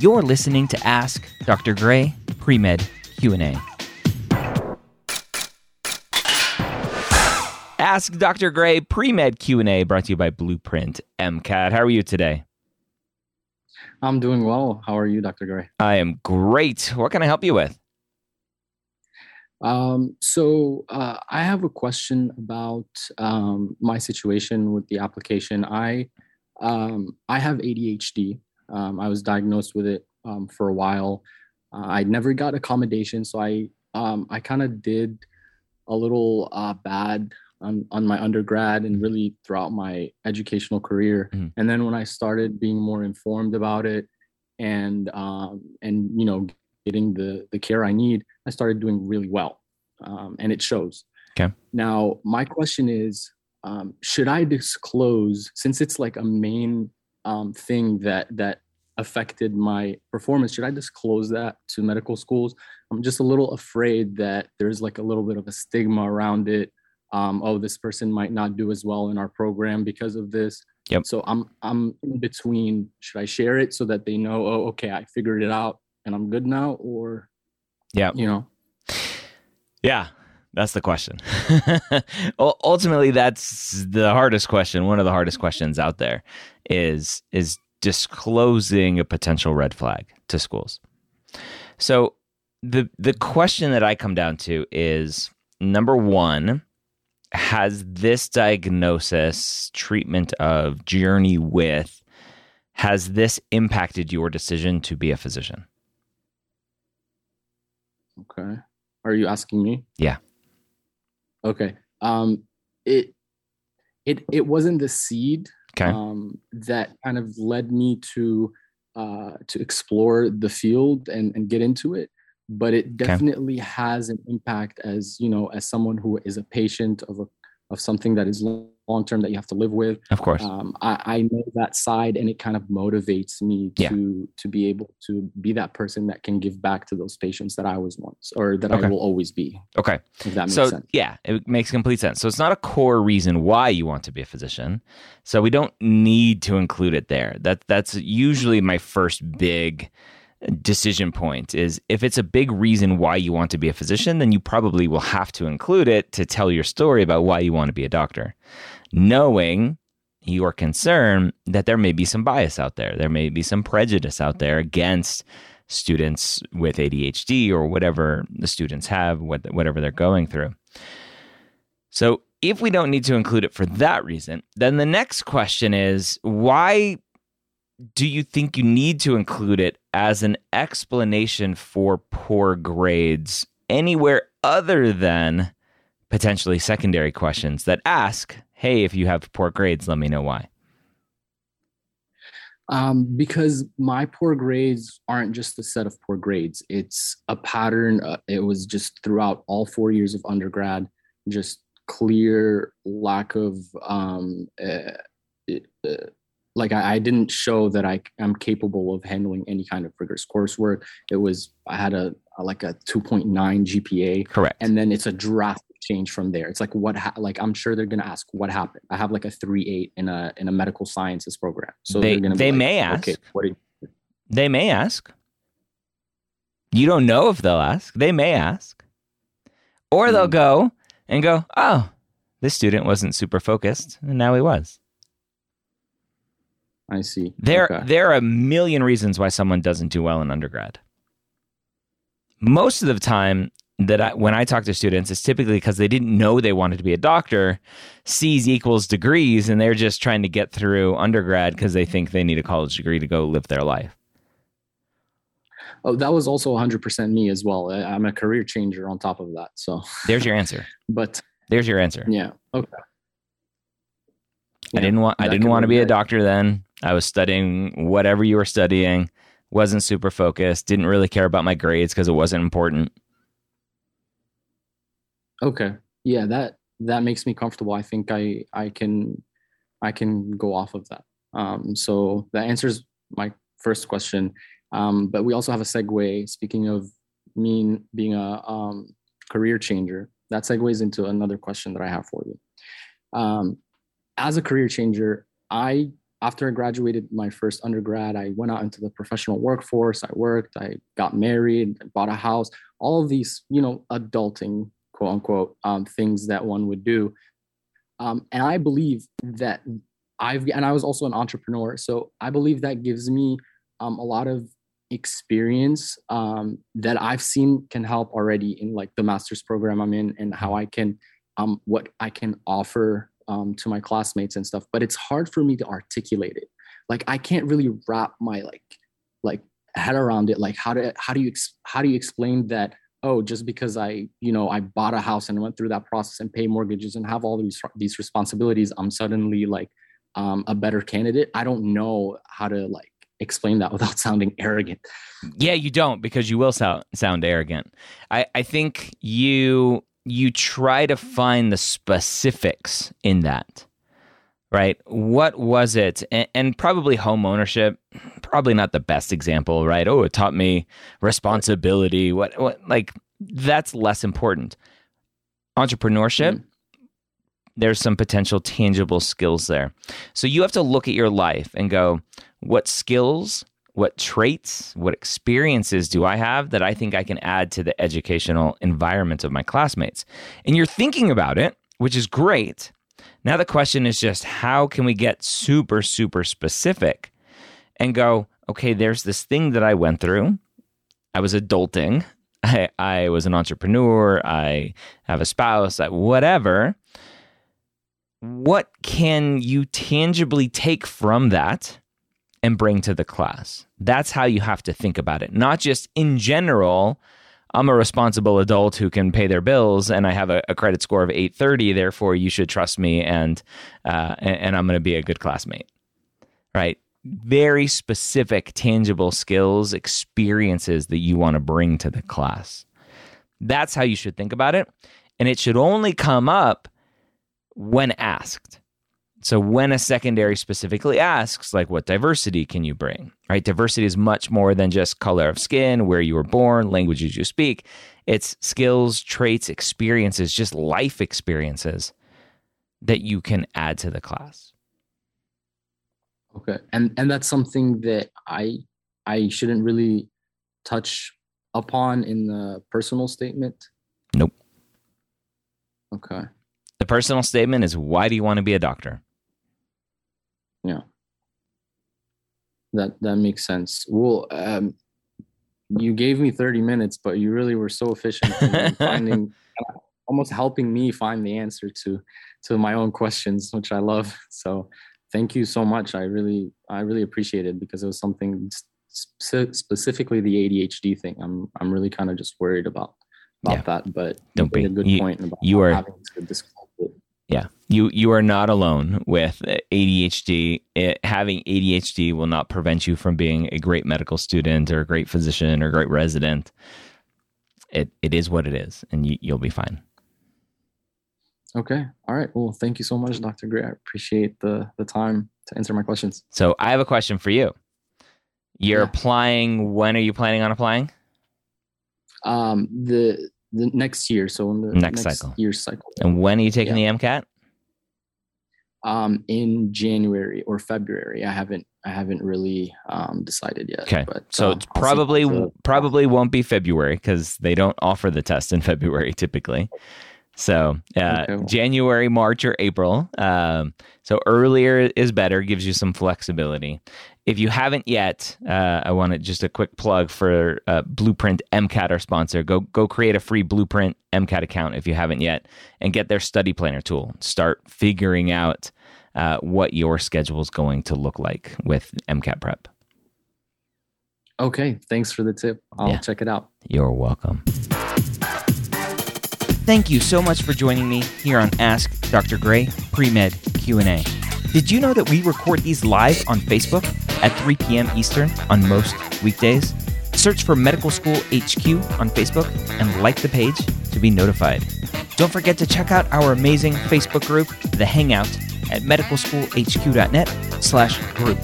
You're listening to Ask Dr. Gray Pre-Med Q&A. Ask Dr. Gray Pre-Med Q&A brought to you by Blueprint MCAT. How are you today? I'm doing well. How are you, Dr. Gray? I am great. What can I help you with? Um, so uh, I have a question about um, my situation with the application. I um, I have ADHD. Um, I was diagnosed with it um, for a while. Uh, I never got accommodation, so I um, I kind of did a little uh, bad on, on my undergrad and really throughout my educational career. Mm-hmm. And then when I started being more informed about it and and you know getting the the care I need, I started doing really well, um, and it shows. Okay. Now my question is, um, should I disclose since it's like a main um, thing that that affected my performance? Should I disclose that to medical schools? I'm just a little afraid that there's like a little bit of a stigma around it. Um, oh, this person might not do as well in our program because of this. Yep. So I'm I'm in between. Should I share it so that they know? Oh, okay, I figured it out and I'm good now, or yeah, you know, yeah, that's the question. Ultimately, that's the hardest question. One of the hardest questions out there is is disclosing a potential red flag to schools. So the the question that I come down to is number one, has this diagnosis, treatment of, journey with, has this impacted your decision to be a physician? Okay. Are you asking me? Yeah. Okay. Um it it it wasn't the seed okay. um that kind of led me to uh to explore the field and and get into it but it definitely okay. has an impact as you know as someone who is a patient of a of something that is long term that you have to live with. Of course, um, I, I, know that side, and it kind of motivates me to yeah. to be able to be that person that can give back to those patients that I was once, or that okay. I will always be. Okay, if that makes so, sense. Yeah, it makes complete sense. So it's not a core reason why you want to be a physician. So we don't need to include it there. That that's usually my first big decision point is if it's a big reason why you want to be a physician, then you probably will have to include it to tell your story about why you want to be a doctor. Knowing your concern that there may be some bias out there, there may be some prejudice out there against students with ADHD or whatever the students have, whatever they're going through. So, if we don't need to include it for that reason, then the next question is why do you think you need to include it as an explanation for poor grades anywhere other than potentially secondary questions that ask, hey, if you have poor grades, let me know why? Um, because my poor grades aren't just a set of poor grades. It's a pattern. Uh, it was just throughout all four years of undergrad, just clear lack of um, uh, uh, like I, I, didn't show that I am capable of handling any kind of rigorous coursework. It was I had a, a like a 2.9 GPA. Correct. And then it's a drastic change from there. It's like what ha- like I'm sure they're gonna ask what happened. I have like a 3.8 in a in a medical sciences program. So they they like, may ask. Okay, what you- they may ask. You don't know if they'll ask. They may ask. Or mm they'll hmm. go and go, oh, this student wasn't super focused, and now he was. I see. There, okay. there are a million reasons why someone doesn't do well in undergrad. Most of the time that I, when I talk to students, it's typically because they didn't know they wanted to be a doctor. C's equals degrees, and they're just trying to get through undergrad because they think they need a college degree to go live their life. Oh, that was also 100% me as well. I'm a career changer on top of that. So there's your answer. but there's your answer. Yeah. Okay. I didn't want I didn't want to be a doctor then. I was studying whatever you were studying, wasn't super focused, didn't really care about my grades because it wasn't important. Okay. Yeah, that that makes me comfortable. I think I I can I can go off of that. Um, so that answers my first question. Um, but we also have a segue. Speaking of me being a um, career changer, that segues into another question that I have for you. Um, as a career changer, I after I graduated my first undergrad, I went out into the professional workforce. I worked, I got married, bought a house, all of these, you know, adulting, quote unquote, um, things that one would do. Um, and I believe that I've, and I was also an entrepreneur. So I believe that gives me um, a lot of experience um, that I've seen can help already in like the master's program I'm in and how I can, um, what I can offer um, to my classmates and stuff. But it's hard for me to articulate it. Like I can't really wrap my like like head around it. Like how do how do you how do you explain that? Oh, just because I you know I bought a house and went through that process and pay mortgages and have all these these responsibilities, I'm suddenly like um, a better candidate. I don't know how to like explain that without sounding arrogant. Yeah, you don't because you will sound sound arrogant. I, I think you you try to find the specifics in that. Right? What was it? And, and probably home ownership, probably not the best example, right? Oh, it taught me responsibility. What what like that's less important. Entrepreneurship, mm-hmm there's some potential tangible skills there. So you have to look at your life and go, what skills, what traits, what experiences do I have that I think I can add to the educational environment of my classmates? And you're thinking about it, which is great. Now the question is just how can we get super, super specific and go, okay, there's this thing that I went through. I was adulting. I, I was an entrepreneur. I have a spouse, whatever what can you tangibly take from that and bring to the class? That's how you have to think about it. Not just in general, I'm a responsible adult who can pay their bills and I have a, a credit score of 830, therefore you should trust me and, uh, and, and I'm going to be a good classmate. Right? Very specific, tangible skills, experiences that you want to bring to the class. That's how you should think about it. And it should only come up when asked. So when a secondary specifically asks, like, what diversity can you bring? Right? Diversity is much more than just color of skin, where you were born, languages you speak. It's skills, traits, experiences, just life experiences that you can add to the class. Okay. And and that's something that I I shouldn't really touch upon in the personal statement. Nope. Okay. The personal statement is why do you want to be a doctor? Yeah. That that makes sense. Well, um, you gave me 30 minutes, but you really were so efficient in finding almost helping me find the answer to to my own questions, which I love. So thank you so much. I really I really appreciate it because it was something specifically the ADHD thing. I'm I'm really kind of just worried about about yeah. that. But don't be a good you, point about you are yeah, you you are not alone with ADHD. It, having ADHD will not prevent you from being a great medical student or a great physician or a great resident. It it is what it is, and you, you'll be fine. Okay. All right. Well, thank you so much, Dr. Gray. I appreciate the the time to answer my questions. So I have a question for you. You're yeah. applying. When are you planning on applying? Um, the the next year. So in the next, next cycle, year cycle. And when are you taking yeah. the MCAT? Um, in January or February. I haven't I haven't really um, decided yet. Okay, but, so uh, it's probably probably won't be February because they don't offer the test in February typically. So uh, okay. January, March, or April. Um, so earlier is better, gives you some flexibility. If you haven't yet, uh, I want to just a quick plug for uh, Blueprint MCAT, our sponsor. Go go create a free Blueprint MCAT account if you haven't yet, and get their study planner tool. Start figuring out uh, what your schedule is going to look like with MCAT prep. Okay, thanks for the tip. I'll yeah. check it out. You're welcome. Thank you so much for joining me here on Ask Dr. Gray Pre-Med Q&A. Did you know that we record these live on Facebook at 3 p.m. Eastern on most weekdays? Search for Medical School HQ on Facebook and like the page to be notified. Don't forget to check out our amazing Facebook group, The Hangout, at medicalschoolhq.net slash group.